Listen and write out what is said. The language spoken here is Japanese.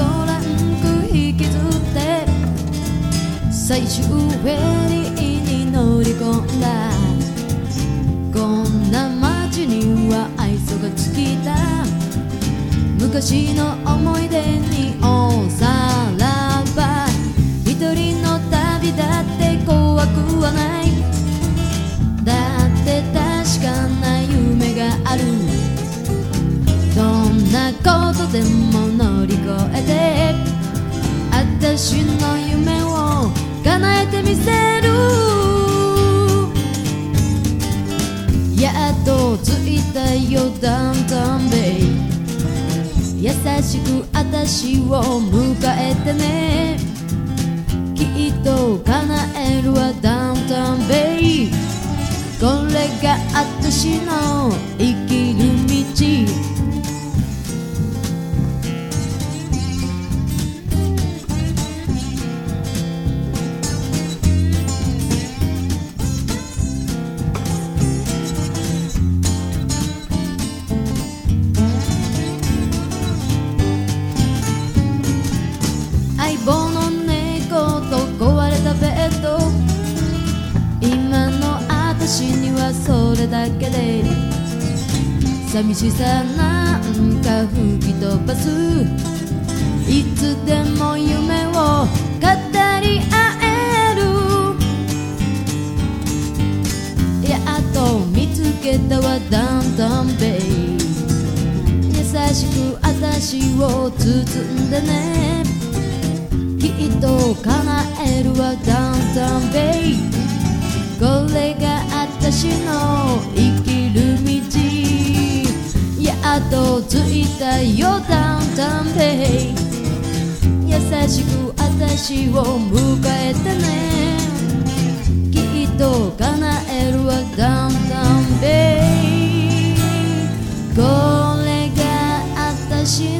トランク引きずって最終フェリーに乗り込んだ。こんな街には愛想が尽きた。昔の思い出になことでも乗り越えて私の夢を叶えてみせる。やっと着いたよダウンタウンベイ。優しく私を迎えてね。きっと叶えるわダウンタウンベイ。これが私のれだけで寂しさなんか吹き飛ばす。いつでも夢を語り合える。やっと見つけたわダンタウンベイ優しく私を包んでね。きっと叶えるわダンタウンベイこれが私の後ついたよダウンタウンベイ優しく私を迎えてね。きっと叶えるわダウンタウンベイこれが私の